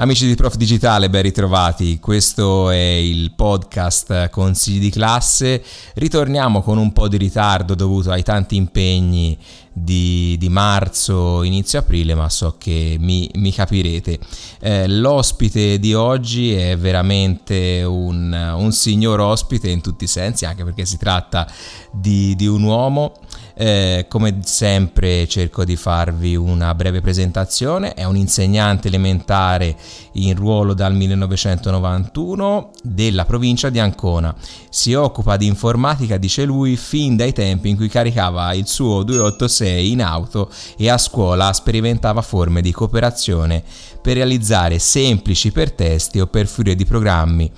Amici di Prof Digitale, ben ritrovati. Questo è il podcast Consigli di classe. Ritorniamo con un po' di ritardo dovuto ai tanti impegni di, di marzo, inizio aprile, ma so che mi, mi capirete. Eh, l'ospite di oggi è veramente un, un, signor ospite in tutti i sensi, anche perché si tratta di, di un uomo eh, come sempre cerco di farvi una breve presentazione, è un insegnante elementare in ruolo dal 1991 della provincia di Ancona. Si occupa di informatica, dice lui, fin dai tempi in cui caricava il suo 286 in auto e a scuola sperimentava forme di cooperazione per realizzare semplici ipertesti o per furie di programmi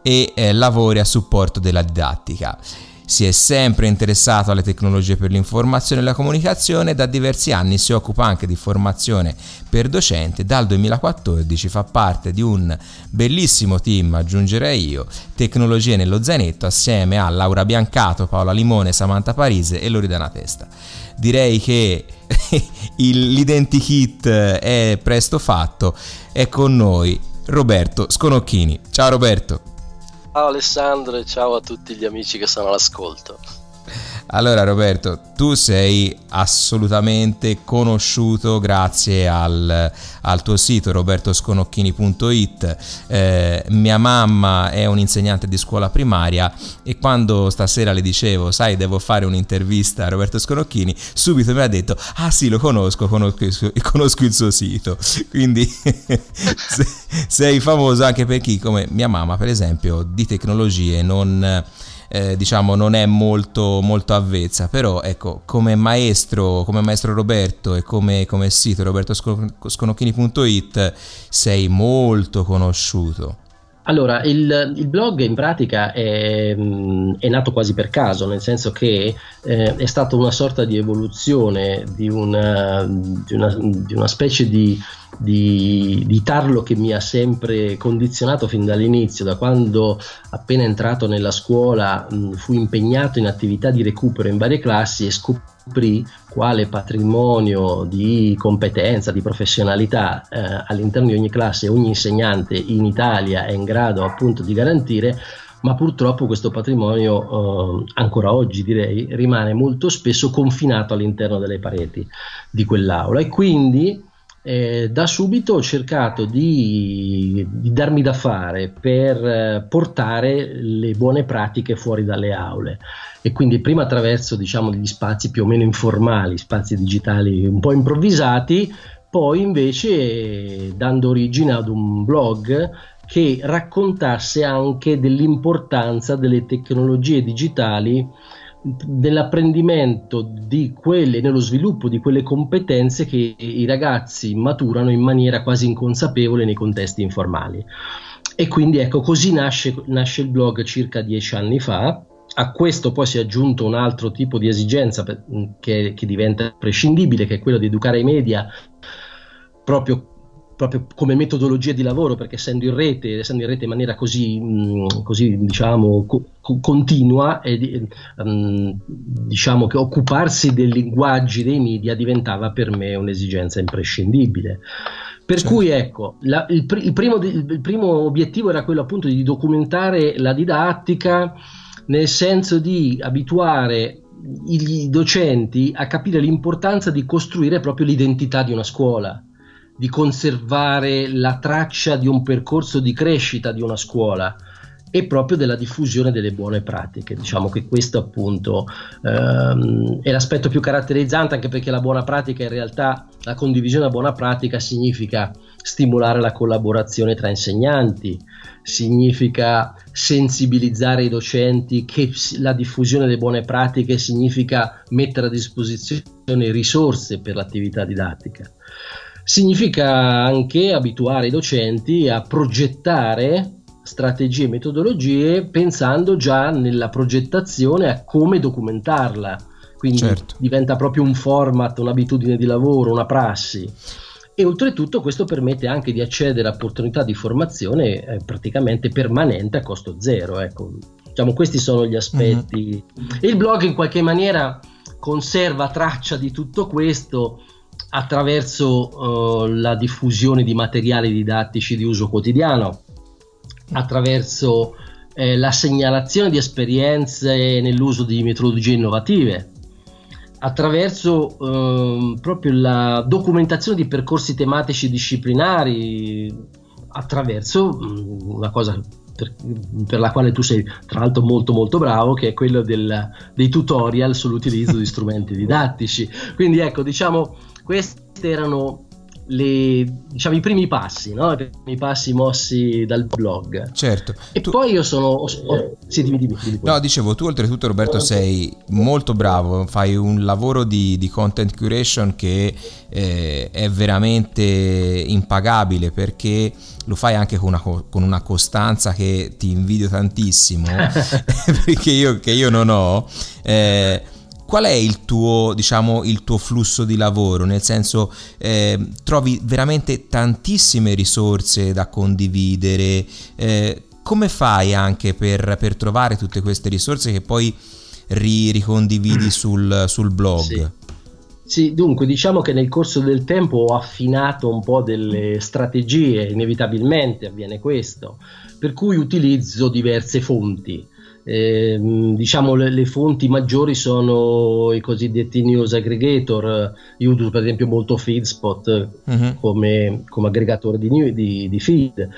e eh, lavori a supporto della didattica si è sempre interessato alle tecnologie per l'informazione e la comunicazione da diversi anni si occupa anche di formazione per docente. Dal 2014 fa parte di un bellissimo team, aggiungerei io, Tecnologie nello zainetto, assieme a Laura Biancato, Paola Limone, Samantha Parise e Loredana Testa. Direi che l'identikit è presto fatto. È con noi Roberto Sconocchini. Ciao Roberto. Ciao Alessandro e ciao a tutti gli amici che sono all'ascolto. Allora Roberto, tu sei assolutamente conosciuto grazie al, al tuo sito robertosconocchini.it. Eh, mia mamma è un'insegnante di scuola primaria e quando stasera le dicevo, sai, devo fare un'intervista a Roberto Sconocchini, subito mi ha detto, ah sì, lo conosco, conosco conosco il suo sito. Quindi sei famoso anche per chi, come mia mamma per esempio, di tecnologie non eh, diciamo non è molto, molto avvezza, però ecco, come maestro, come maestro Roberto e come, come sito robertosconocchini.it sei molto conosciuto. Allora, il, il, blog in pratica è, è, nato quasi per caso, nel senso che eh, è stata una sorta di evoluzione di una, di una, di una specie di, di, di, tarlo che mi ha sempre condizionato fin dall'inizio, da quando appena entrato nella scuola mh, fui impegnato in attività di recupero in varie classi e scoprì quale patrimonio di competenza, di professionalità eh, all'interno di ogni classe ogni insegnante in Italia è in grado appunto di garantire, ma purtroppo questo patrimonio eh, ancora oggi direi rimane molto spesso confinato all'interno delle pareti di quell'aula. E quindi eh, da subito ho cercato di, di, darmi da fare per eh, portare le buone pratiche fuori dalle aule. E quindi prima attraverso diciamo degli spazi più o meno informali, spazi digitali un po' improvvisati, poi invece dando origine ad un blog che raccontasse anche dell'importanza delle tecnologie digitali nell'apprendimento di quelle, nello sviluppo di quelle competenze che i ragazzi maturano in maniera quasi inconsapevole nei contesti informali. E quindi ecco, così nasce, nasce il blog circa dieci anni fa. A questo poi si è aggiunto un altro tipo di esigenza che, che diventa prescindibile, che è quello di educare i media proprio proprio come metodologia di lavoro, perché essendo in rete, essendo in rete in maniera così, mh, così diciamo, co- continua, e, um, diciamo che occuparsi dei linguaggi dei media diventava per me un'esigenza imprescindibile. Per certo. cui ecco, la, il, pr- il, primo, il primo obiettivo era quello appunto di documentare la didattica nel senso di abituare i docenti a capire l'importanza di costruire proprio l'identità di una scuola di conservare la traccia di un percorso di crescita di una scuola e proprio della diffusione delle buone pratiche. Diciamo che questo appunto ehm, è l'aspetto più caratterizzante anche perché la buona pratica in realtà, la condivisione della buona pratica significa stimolare la collaborazione tra insegnanti, significa sensibilizzare i docenti che la diffusione delle buone pratiche significa mettere a disposizione risorse per l'attività didattica significa anche abituare i docenti a progettare strategie e metodologie pensando già nella progettazione a come documentarla. Quindi certo. diventa proprio un format, un'abitudine di lavoro, una prassi. E oltretutto questo permette anche di accedere a opportunità di formazione eh, praticamente permanente a costo zero. Ecco. Diciamo, questi sono gli aspetti. Mm-hmm. Il blog in qualche maniera conserva traccia di tutto questo attraverso uh, la diffusione di materiali didattici di uso quotidiano, attraverso eh, la segnalazione di esperienze nell'uso di metodologie innovative, attraverso eh, proprio la documentazione di percorsi tematici disciplinari, attraverso mm, una cosa per, per, la quale tu sei tra l'altro molto molto bravo, che è quello del, dei tutorial sull'utilizzo di strumenti didattici. Quindi ecco, diciamo, questi erano le, diciamo, i primi passi, no? i primi passi mossi dal blog. Certo. E tu... poi io sono... Oh, sì, dimmi, dimmi, dimmi no, dicevo, tu oltretutto Roberto sei molto bravo, fai un lavoro di, di content curation che eh, è veramente impagabile perché lo fai anche con una, con una costanza che ti invidio tantissimo, perché io, che io non ho. Eh, qual è il tuo, diciamo, il tuo flusso di lavoro? Nel senso, eh, trovi veramente tantissime risorse da condividere. Eh, come fai anche per, per, trovare tutte queste risorse che poi ri, ricondividi sul, sul blog? Sì. Sì, dunque diciamo che nel corso del tempo ho affinato un po' delle strategie, inevitabilmente avviene questo, per cui utilizzo diverse fonti. Eh, diciamo le, le, fonti maggiori sono i cosiddetti news aggregator uso per esempio molto Feedspot uh-huh. come, come, aggregatore di, new, di, di, feed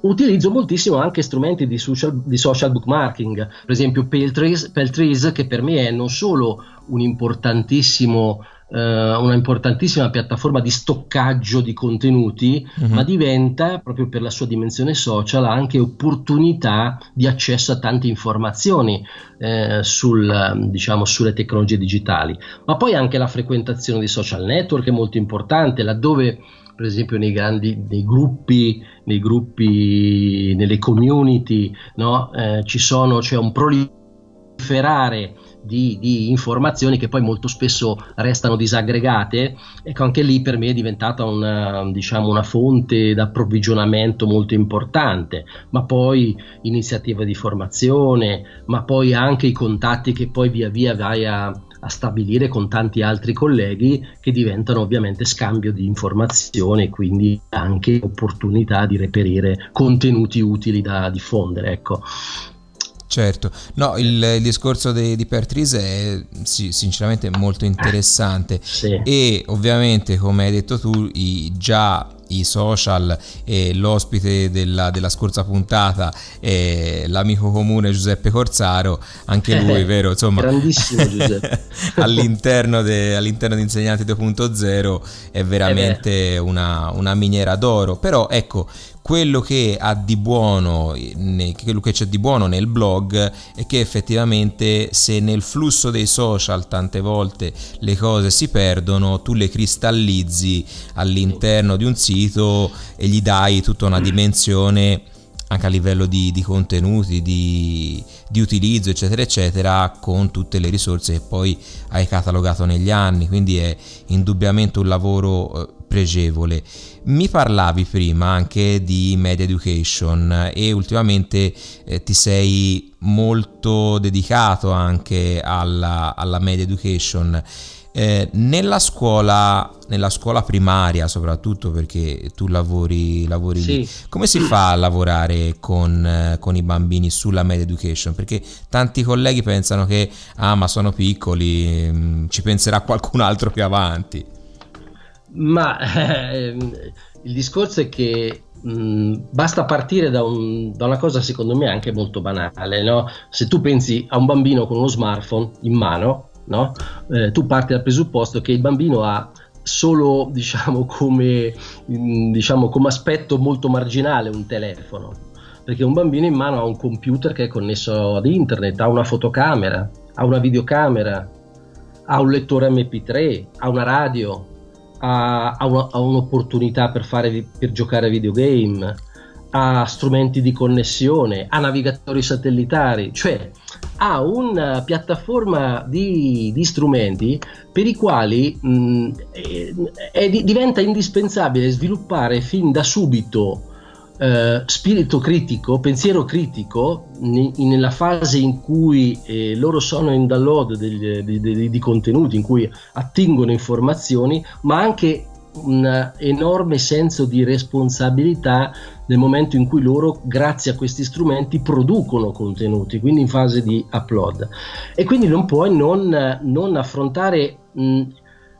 utilizzo moltissimo anche strumenti di social, di social bookmarking per esempio Peltries, Peltries che per me è non solo un importantissimo una importantissima piattaforma di stoccaggio di contenuti, uh-huh. ma diventa proprio per la sua dimensione social anche opportunità di accesso a tante informazioni eh, sul, diciamo, sulle tecnologie digitali. Ma poi anche la frequentazione di social network è molto importante, laddove per esempio nei grandi nei gruppi, nei gruppi nelle community, no? eh, ci sono, c'è un proliferare di, di, informazioni che poi molto spesso restano disaggregate, ecco anche lì per me è diventata una, diciamo, una fonte d'approvvigionamento molto importante, ma poi iniziative di formazione, ma poi anche i contatti che poi via via vai a, a stabilire con tanti altri colleghi che diventano ovviamente scambio di informazioni e quindi anche opportunità di reperire contenuti utili da diffondere. Ecco. Certo, no, il, il discorso di, di Pertrise è sì, sinceramente molto interessante sì. e ovviamente come hai detto tu i, già i social e l'ospite della, della scorsa puntata è l'amico comune Giuseppe Corsaro, anche lui, eh, vero? Insomma, grandissimo Giuseppe. all'interno, de, all'interno di Insegnanti 2.0 è veramente eh una, una miniera d'oro, però ecco, quello che ha di buono, quello che c'è di buono nel blog è che effettivamente se nel flusso dei social tante volte le cose si perdono, tu le cristallizzi all'interno di un sito e gli dai tutta una dimensione anche a livello di, di contenuti, di, di, utilizzo, eccetera, eccetera, con tutte le risorse che poi hai catalogato negli anni. Quindi è indubbiamente un lavoro eh, pregevole. Mi parlavi prima anche di media education e ultimamente eh, ti sei molto dedicato anche alla, alla media education. Eh, nella, scuola, nella scuola primaria, soprattutto perché tu lavori, lavori sì. lì, come si fa a lavorare con, eh, con, i bambini sulla media education? Perché tanti colleghi pensano che, ah, ma sono piccoli, mh, mm, ci penserà qualcun altro più avanti. Ma eh, il discorso è che mh, basta partire da, un, da, una cosa secondo me anche molto banale. No? Se tu pensi a un bambino con uno smartphone in mano, no? eh, tu parti dal presupposto che il bambino ha solo diciamo come, mh, diciamo, come aspetto molto marginale un telefono perché un bambino in mano ha un computer che è connesso ad internet, ha una fotocamera, ha una videocamera, ha un lettore MP3, ha una radio, ha, ha, una, ha un'opportunità per, fare, per giocare a videogame, ha strumenti di connessione, ha navigatori satellitari, cioè ha una piattaforma di, di strumenti per i quali mh, è, è, diventa indispensabile sviluppare fin da subito eh, spirito critico, pensiero critico ne, nella fase in cui eh, loro sono in download degli, di, di, di, contenuti, in cui attingono informazioni, ma anche un enorme senso di responsabilità nel momento in cui loro, grazie a questi strumenti, producono contenuti, quindi in fase di upload. E quindi non puoi non, non affrontare, mh,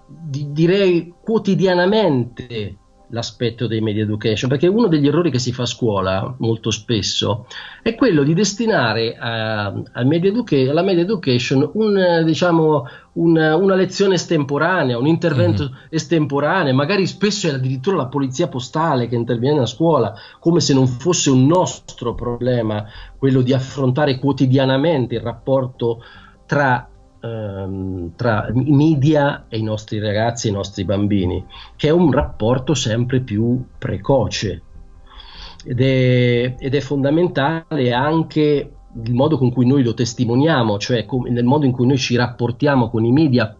di, direi quotidianamente, l'aspetto dei media education, perché uno degli errori che si fa a scuola molto spesso è quello di destinare a, a media educa- alla media education un, diciamo, un, una lezione estemporanea, un intervento mm-hmm. estemporaneo, magari spesso è addirittura la polizia postale che interviene a scuola, come se non fosse un nostro problema quello di affrontare quotidianamente il rapporto tra ehm, tra i media e i nostri ragazzi e i nostri bambini, che è un rapporto sempre più precoce ed è, ed è fondamentale anche il modo con cui noi lo testimoniamo, cioè com- nel modo in cui noi ci rapportiamo con i media,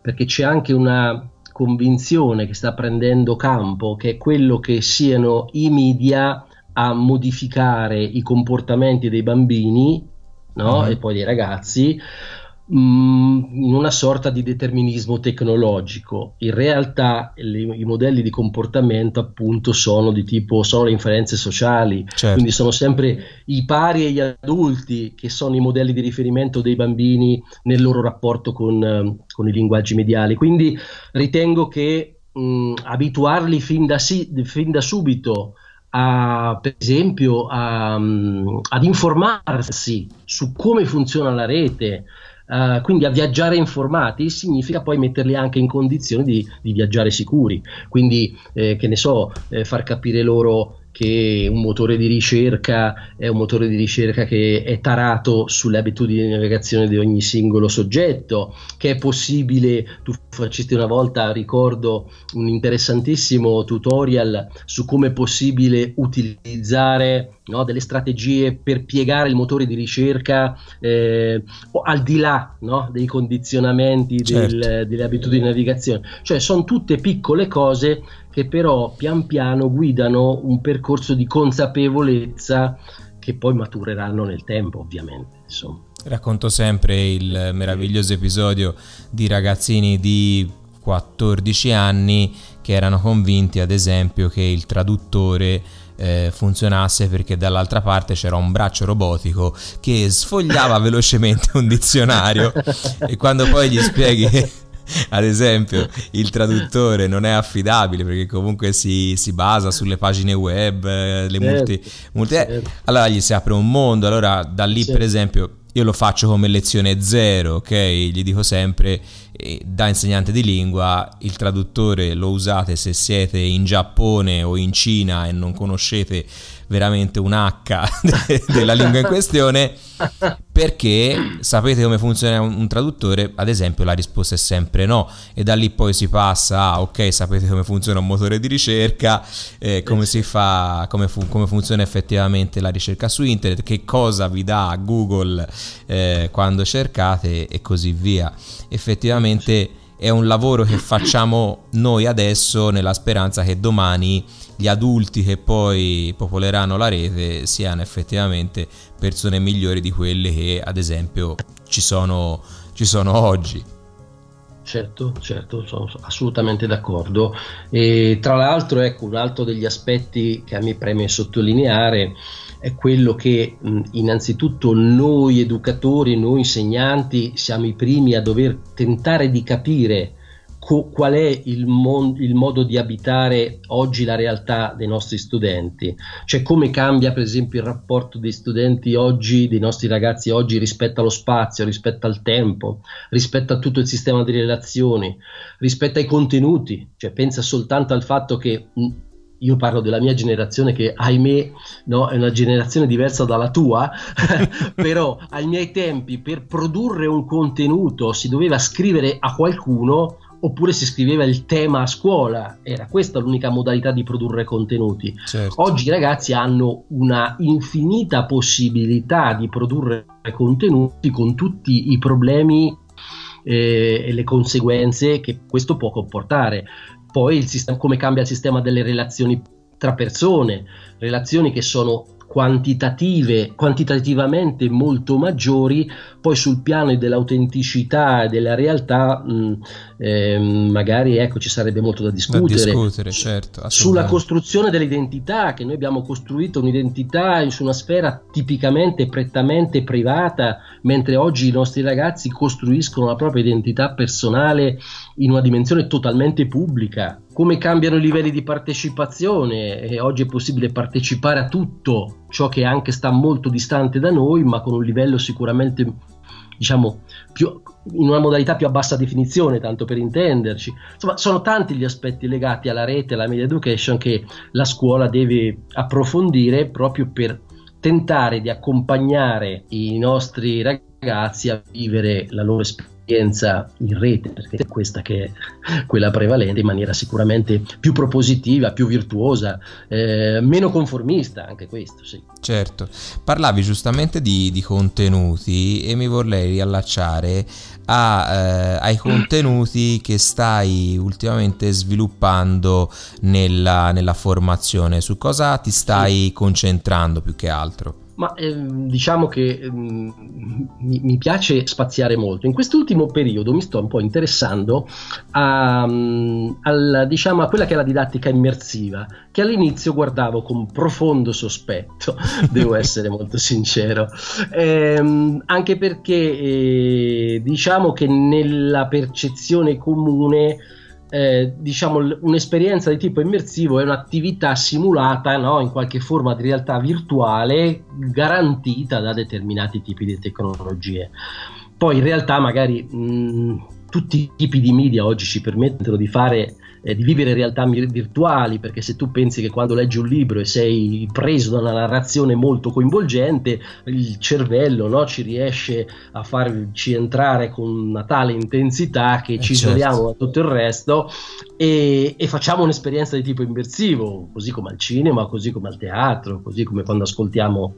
perché c'è anche una convinzione che sta prendendo campo, che è quello che siano i media a modificare i comportamenti dei bambini no? mm-hmm. e poi dei ragazzi Mm, in una sorta di determinismo tecnologico. In realtà le, i modelli di comportamento appunto sono di tipo sono le inferenze sociali, certo. quindi sono sempre i pari e gli adulti che sono i modelli di riferimento dei bambini nel loro rapporto con, con i linguaggi mediali. Quindi ritengo che mh, mm, abituarli fin da, si, fin da subito a, per esempio a, um, ad informarsi su come funziona la rete, Uh, quindi a viaggiare informati significa poi metterli anche in condizione di, di viaggiare sicuri. Quindi, eh, che ne so, eh, far capire loro che un motore di ricerca è un motore di ricerca che è tarato sulle abitudini di navigazione di ogni singolo soggetto, che è possibile, tu facesti una volta, ricordo, un interessantissimo tutorial su come è possibile utilizzare no, delle strategie per piegare il motore di ricerca eh, al di là no, dei condizionamenti certo. del, delle abitudini di navigazione. Cioè sono tutte piccole cose che però pian piano guidano un percorso di consapevolezza che poi matureranno nel tempo, ovviamente. Insomma. Racconto sempre il meraviglioso episodio di ragazzini di 14 anni che erano convinti, ad esempio, che il traduttore eh, funzionasse perché dall'altra parte c'era un braccio robotico che sfogliava velocemente un dizionario e quando poi gli spieghi ad esempio il traduttore non è affidabile perché comunque si, si basa sulle pagine web, eh, le certo, multi, multi eh, certo. allora gli si apre un mondo, allora da lì per esempio io lo faccio come lezione zero, ok? Gli dico sempre da insegnante di lingua il traduttore lo usate se siete in Giappone o in Cina e non conoscete veramente un H della lingua in questione perché sapete come funziona un, traduttore? Ad esempio la risposta è sempre no e da lì poi si passa a ok sapete come funziona un motore di ricerca eh, come fa come, fu, come, funziona effettivamente la ricerca su internet che cosa vi dà Google eh, quando cercate e così via. Effettivamente è un lavoro che facciamo noi adesso nella speranza che domani gli adulti che poi popoleranno la rete siano effettivamente persone migliori di quelle che ad esempio ci sono, ci sono oggi. Certo, certo, sono assolutamente d'accordo. E tra l'altro, ecco, un altro degli aspetti che a me preme sottolineare è quello che innanzitutto noi educatori, noi insegnanti, siamo i primi a dover tentare di capire co- qual è il, mon- il, modo di abitare oggi la realtà dei nostri studenti, cioè come cambia per esempio il rapporto dei studenti oggi, dei nostri ragazzi oggi rispetto allo spazio, rispetto al tempo, rispetto a tutto il sistema di relazioni, rispetto ai contenuti, cioè pensa soltanto al fatto che io parlo della mia generazione che ahimè no, è una generazione diversa dalla tua, però ai miei tempi per produrre un contenuto si doveva scrivere a qualcuno oppure si scriveva il tema a scuola, era questa l'unica modalità di produrre contenuti. Certo. Oggi i ragazzi hanno una infinita possibilità di produrre contenuti con tutti i problemi eh, e le conseguenze che questo può comportare. Poi il sistema, come cambia il sistema delle relazioni tra persone, relazioni che sono quantitative, quantitativamente molto maggiori, poi sul piano dell'autenticità e della realtà mh, eh, magari ecco, ci sarebbe molto da discutere. Da discutere certo, Sulla costruzione dell'identità, che noi abbiamo costruito un'identità su una sfera tipicamente, prettamente privata, mentre oggi i nostri ragazzi costruiscono la propria identità personale in una dimensione totalmente pubblica. Come cambiano i livelli di partecipazione e oggi è possibile partecipare a tutto ciò che anche sta molto distante da noi, ma con un livello sicuramente diciamo più, in una modalità più a bassa definizione, tanto per intenderci. Insomma, sono tanti gli aspetti legati alla rete, alla media education che la scuola deve approfondire proprio per tentare di accompagnare i nostri ragazzi a vivere la loro esperienza esperienza in rete, perché è questa che è quella prevalente, in maniera sicuramente più propositiva, più virtuosa, eh, meno conformista, anche questo, sì. Certo, parlavi giustamente di, di contenuti e mi vorrei riallacciare a, eh, ai contenuti che stai ultimamente sviluppando nella, nella formazione, su cosa ti stai sì. concentrando più che altro? Ma ehm, diciamo che ehm, mi, mi, piace spaziare molto. In quest'ultimo periodo mi sto un po' interessando a, mm, a, diciamo, a quella che è la didattica immersiva, che all'inizio guardavo con profondo sospetto, devo essere molto sincero, ehm, anche perché eh, diciamo che nella percezione comune eh, diciamo un'esperienza di tipo immersivo è un'attività simulata no? in qualche forma di realtà virtuale garantita da determinati tipi di tecnologie. Poi in realtà magari mh, tutti i tipi di media oggi ci permettono di fare eh, di vivere realtà virtuali, perché se tu pensi che quando leggi un libro e sei preso da una narrazione molto coinvolgente, il cervello no, ci riesce a farci entrare con una tale intensità che eh ci certo. isoliamo da tutto il resto e, e, facciamo un'esperienza di tipo immersivo, così come al cinema, così come al teatro, così come quando ascoltiamo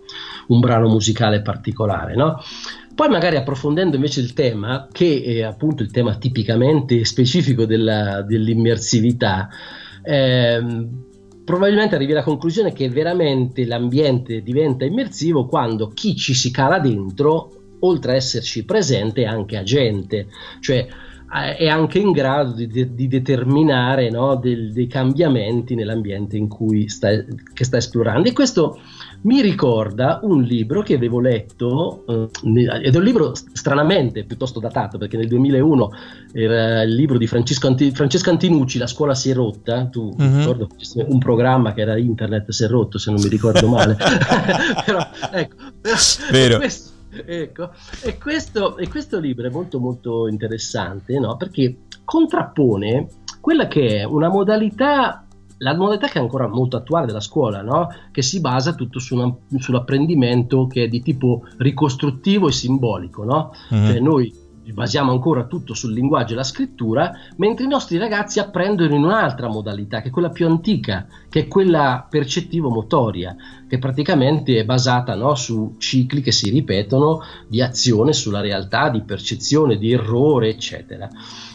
un brano musicale particolare. No? Poi magari approfondendo invece il tema, che è appunto il tema tipicamente specifico della, dell'immersività, ehm, probabilmente arrivi alla conclusione che veramente l'ambiente diventa immersivo quando chi ci si cala dentro, oltre a esserci presente, è anche agente, cioè eh, è anche in grado di, de- di determinare no, del, dei cambiamenti nell'ambiente in cui sta, sta esplorando. E questo mi ricorda un libro che avevo letto, eh, ed è un libro stranamente piuttosto datato, perché nel 2001 era il libro di Francesco, Anti, Francesco Antinucci, La scuola si è rotta, tu mm-hmm. ricordo un programma che era internet si è rotto, se non mi ricordo male. però, ecco, Vero. Questo, ecco, e, questo, e questo libro è molto molto interessante, no? perché contrappone quella che è una modalità la modalità che è ancora molto attuale della scuola, no? che si basa tutto su una, sull'apprendimento che è di tipo ricostruttivo e simbolico. No? Mm-hmm. Cioè noi basiamo ancora tutto sul linguaggio e la scrittura, mentre i nostri ragazzi apprendono in un'altra modalità, che è quella più antica, che è quella percettivo-motoria, che praticamente è basata no, su cicli che si ripetono di azione sulla realtà, di percezione, di errore, eccetera,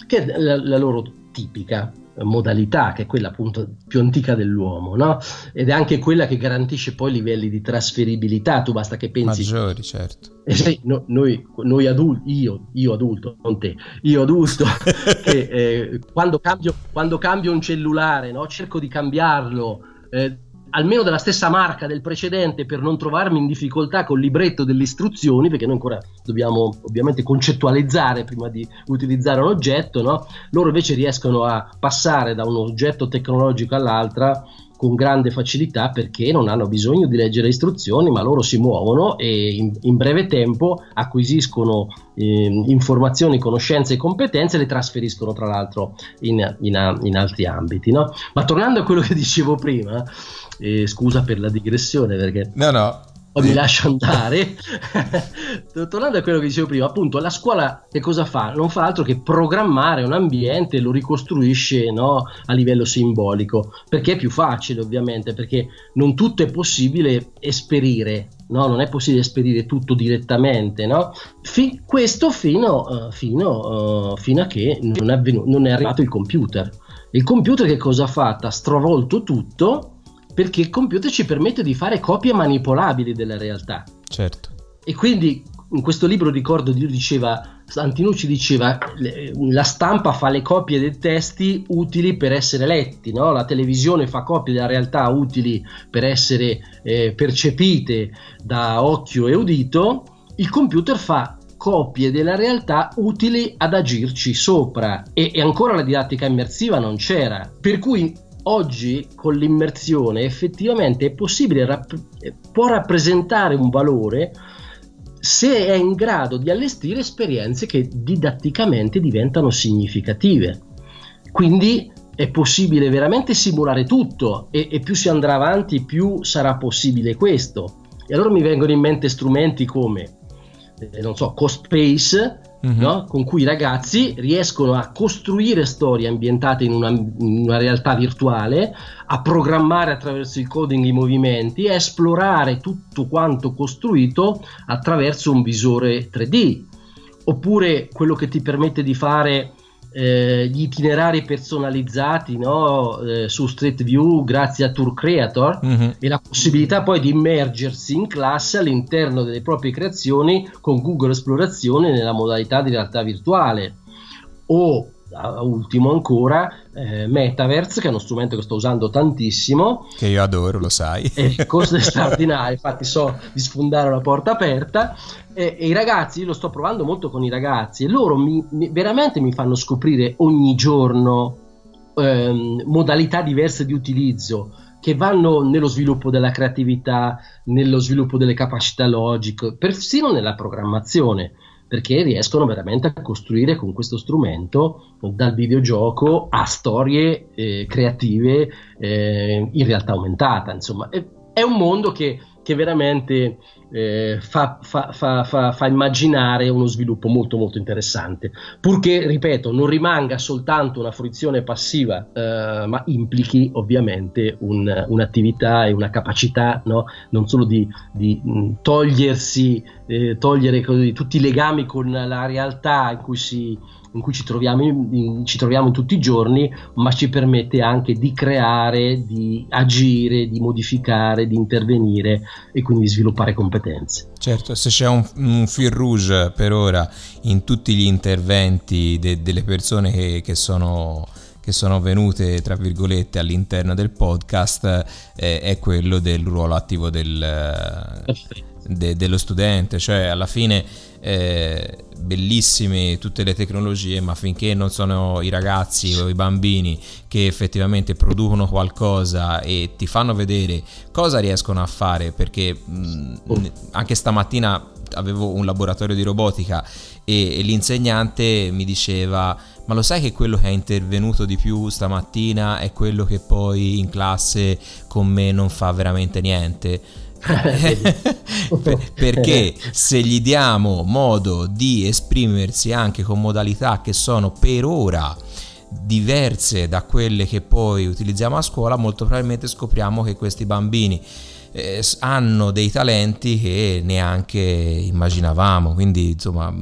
che è la, la loro tipica modalità, che è quella appunto più antica dell'uomo, no? Ed è anche quella che garantisce poi livelli di trasferibilità. Tu basta che pensi. Maggiori, certo. Eh, no, noi, noi adulti, io, io, adulto, non te, io adulto, che eh, quando, cambio, quando, cambio, un cellulare, no? cerco di cambiarlo. Eh, almeno della stessa marca del precedente per non trovarmi in difficoltà col libretto delle istruzioni, perché noi ancora dobbiamo ovviamente concettualizzare prima di utilizzare un oggetto, no? loro invece riescono a passare da un oggetto tecnologico all'altra con grande facilità perché non hanno bisogno di leggere istruzioni, ma loro si muovono e in, in breve tempo acquisiscono eh, informazioni, conoscenze e competenze e le trasferiscono tra l'altro in, in, in altri ambiti. No? Ma tornando a quello che dicevo prima, eh, scusa per la digressione perché... No, no, o mi lascio andare. Tornando a quello che dicevo prima, appunto, la scuola che cosa fa? Non fa altro che programmare un ambiente, lo ricostruisce no, a livello simbolico, perché è più facile ovviamente, perché non tutto è possibile esperire, no? non è possibile esperire tutto direttamente. No? Fi- questo fino, uh, fino, uh, fino, a che non è, avvenu- non è arrivato il computer. Il computer che cosa ha fatto? Ha stravolto tutto perché il computer ci permette di fare copie manipolabili della realtà. Certo. E quindi in questo libro ricordo Dio diceva Antinucci diceva la stampa fa le copie dei testi utili per essere letti, no? la televisione fa copie della realtà utili per essere eh, percepite da occhio e udito, il computer fa copie della realtà utili ad agirci sopra e, e ancora la didattica immersiva non c'era, per cui oggi con l'immersione effettivamente è possibile, rapp- può rappresentare un valore se è in grado di allestire esperienze che didatticamente diventano significative. Quindi è possibile veramente simulare tutto e, e più si andrà avanti più sarà possibile questo. E allora mi vengono in mente strumenti come, eh, non so, CoSpace, mm-hmm. no? con cui i ragazzi riescono a costruire storie ambientate in una, in una, realtà virtuale, a programmare attraverso il coding i movimenti, a esplorare tutto quanto costruito attraverso un visore 3D. Oppure quello che ti permette di fare eh, gli itinerari personalizzati no? eh, su Street View grazie a Tour Creator mm-hmm. e la possibilità poi di immergersi in classe all'interno delle proprie creazioni con Google Esplorazione nella modalità di realtà virtuale o ultimo ancora eh, Metaverse che è uno strumento che sto usando tantissimo. Che io adoro lo sai. È cosa straordinaria infatti so di sfondare una porta aperta. E, e, i ragazzi lo sto provando molto con i ragazzi e loro mi, mi, veramente mi fanno scoprire ogni giorno ehm, modalità diverse di utilizzo che vanno nello sviluppo della creatività, nello sviluppo delle capacità logiche, persino nella programmazione perché riescono veramente a costruire con questo strumento dal videogioco a storie eh, creative eh, in realtà aumentata. Insomma, è, è un mondo che, che veramente eh, fa, fa, fa, fa, immaginare uno sviluppo molto molto interessante, purché, ripeto, non rimanga soltanto una fruizione passiva, eh, ma implichi ovviamente un, un'attività e una capacità no? non solo di, di togliersi, eh, togliere così, tutti i legami con la realtà in cui si in cui ci troviamo, in, ci troviamo tutti i giorni, ma ci permette anche di creare, di agire, di modificare, di intervenire e quindi di sviluppare competenze. Certo, se c'è un, un fil rouge per ora in tutti gli interventi de, delle persone che, che sono che sono venute tra virgolette all'interno del podcast eh, è quello del ruolo attivo del, de, dello studente, cioè alla fine eh, bellissime tutte le tecnologie, ma finché non sono i ragazzi o i bambini che effettivamente producono qualcosa e ti fanno vedere cosa riescono a fare, perché mh, oh. anche stamattina avevo un laboratorio di robotica e, e l'insegnante mi diceva ma lo sai che quello che è intervenuto di più stamattina è quello che poi in classe con me non fa veramente niente? perché se gli diamo modo di esprimersi anche con modalità che sono per ora diverse da quelle che poi utilizziamo a scuola, molto probabilmente scopriamo che questi bambini eh, hanno dei talenti che neanche immaginavamo. Quindi, insomma,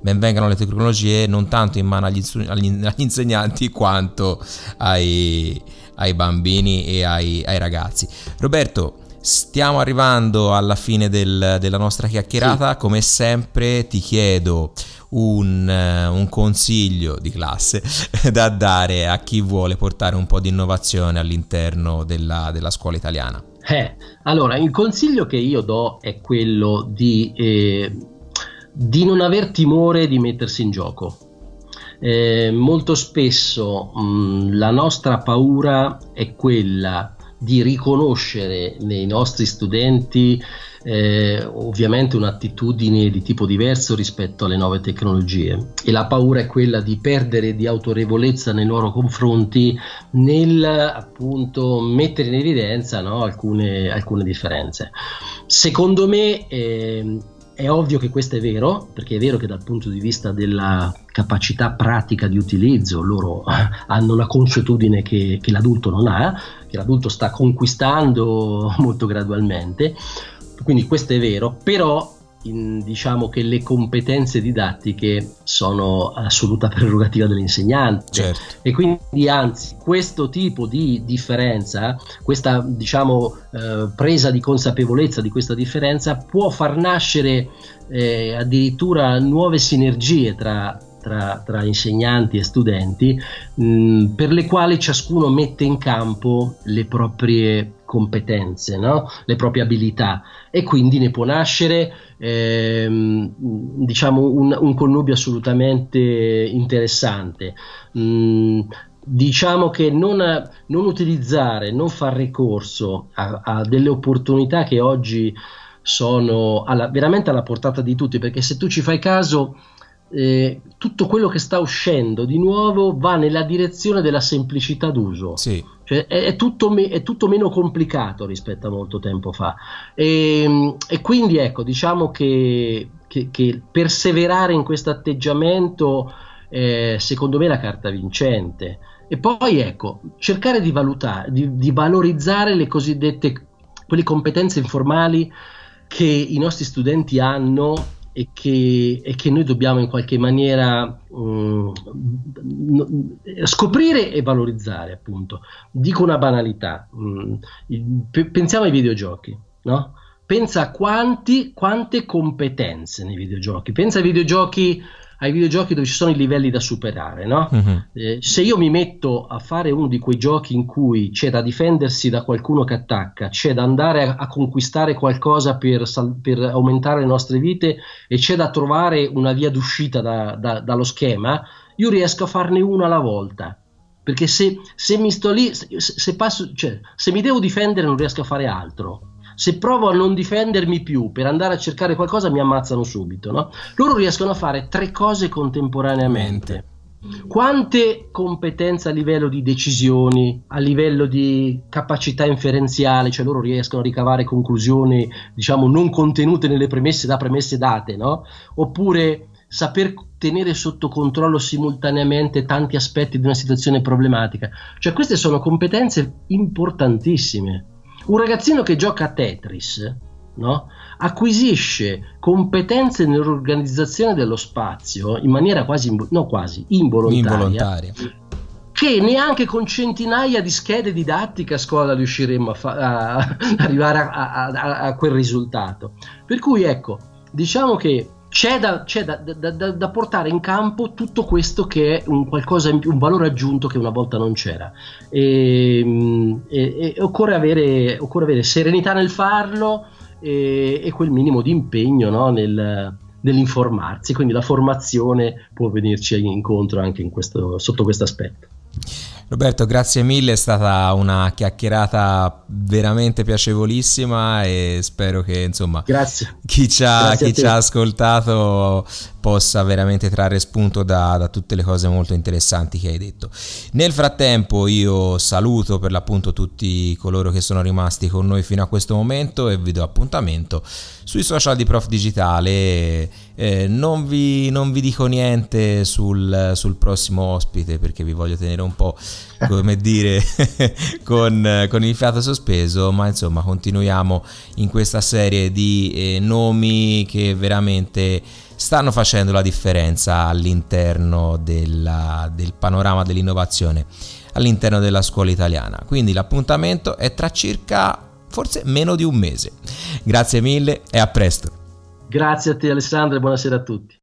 ben vengano le tecnologie non tanto in mano agli, agli insegnanti quanto ai, ai bambini e ai, ai ragazzi. Roberto, Stiamo arrivando alla fine del, della nostra chiacchierata, sì. come sempre ti chiedo un, un, consiglio di classe da dare a chi vuole portare un po' di innovazione all'interno della, della scuola italiana. Eh, allora, il consiglio che io do è quello di, eh, di non aver timore di mettersi in gioco. Eh, molto spesso mh, mm, la nostra paura è quella di riconoscere nei nostri studenti eh, ovviamente un'attitudine di tipo diverso rispetto alle nuove tecnologie e la paura è quella di perdere di autorevolezza nei loro confronti nel appunto mettere in evidenza no, alcune, alcune differenze. Secondo me eh, è ovvio che questo è vero, perché è vero che dal punto di vista della capacità pratica di utilizzo loro hanno una consuetudine che, che l'adulto non ha, che l'adulto sta conquistando molto gradualmente, quindi questo è vero, però in, diciamo che le competenze didattiche sono assoluta prerogativa dell'insegnante certo. e quindi anzi questo tipo di differenza, questa diciamo eh, presa di consapevolezza di questa differenza può far nascere eh, addirittura nuove sinergie tra tra, tra, insegnanti e studenti, mh, per le quali ciascuno mette in campo le proprie competenze, no? le proprie abilità e quindi ne può nascere ehm, diciamo un, un, connubio assolutamente interessante. Mh, diciamo che non, non, utilizzare, non far ricorso a, a delle opportunità che oggi sono alla, veramente alla portata di tutti, perché se tu ci fai caso eh, tutto quello che sta uscendo di nuovo va nella direzione della semplicità d'uso. Sì. Cioè, è, è, tutto me, è, tutto meno complicato rispetto a molto tempo fa. E, ehm, e quindi ecco, diciamo che, che, che perseverare in questo atteggiamento è secondo me la carta vincente. E poi ecco, cercare di valutare, di, di valorizzare le cosiddette quelle competenze informali che i nostri studenti hanno e che, e che, noi dobbiamo in qualche maniera um, scoprire e valorizzare, appunto. Dico una banalità, um, pensiamo ai videogiochi, no? Pensa a quanti, quante competenze nei videogiochi, pensa ai videogiochi ai videogiochi dove ci sono i livelli da superare, no? Uh-huh. Eh, se io mi metto a fare uno di quei giochi in cui c'è da difendersi da qualcuno che attacca, c'è da andare a, a conquistare qualcosa per, sal- per, aumentare le nostre vite e c'è da trovare una via d'uscita da, da, dallo schema, io riesco a farne uno alla volta. Perché se, se mi sto lì, se, se, passo, cioè, se mi devo difendere non riesco a fare altro se provo a non difendermi più per andare a cercare qualcosa mi ammazzano subito. No? Loro riescono a fare tre cose contemporaneamente. Quante competenze a livello di decisioni, a livello di capacità inferenziale, cioè loro riescono a ricavare conclusioni, diciamo, non contenute nelle premesse da premesse date, no? Oppure saper tenere sotto controllo simultaneamente tanti aspetti di una situazione problematica. Cioè queste sono competenze importantissime un ragazzino che gioca a Tetris no? acquisisce competenze nell'organizzazione dello spazio in maniera quasi, no quasi, involontaria, involontaria. che neanche con centinaia di schede didattiche a scuola riusciremo a, fa- a arrivare a, a, a quel risultato. Per cui ecco, diciamo che c'è, da, c'è da, da, da, portare in campo tutto questo che è un, più, un valore aggiunto che una volta non c'era. E, e, e occorre, avere, occorre, avere, serenità nel farlo e, e quel minimo di impegno no, nel, nell'informarsi. Quindi la formazione può venirci incontro anche in questo, sotto questo aspetto. Roberto, grazie mille, è stata una chiacchierata veramente piacevolissima e spero che insomma chi, ci ha, chi ci ha ascoltato possa veramente trarre spunto da, da, tutte le cose molto interessanti che hai detto. Nel frattempo io saluto per l'appunto tutti coloro che sono rimasti con noi fino a questo momento e vi do appuntamento sui social di Prof Digitale. Eh, non, vi, non, vi, dico niente sul, sul, prossimo ospite perché vi voglio tenere un po' come dire con, con, il fiato sospeso, ma insomma continuiamo in questa serie di eh, nomi che veramente stanno facendo la differenza all'interno della, del panorama dell'innovazione all'interno della scuola italiana. Quindi l'appuntamento è tra circa forse meno di un mese. Grazie mille e a presto. Grazie a te Alessandro e buonasera a tutti.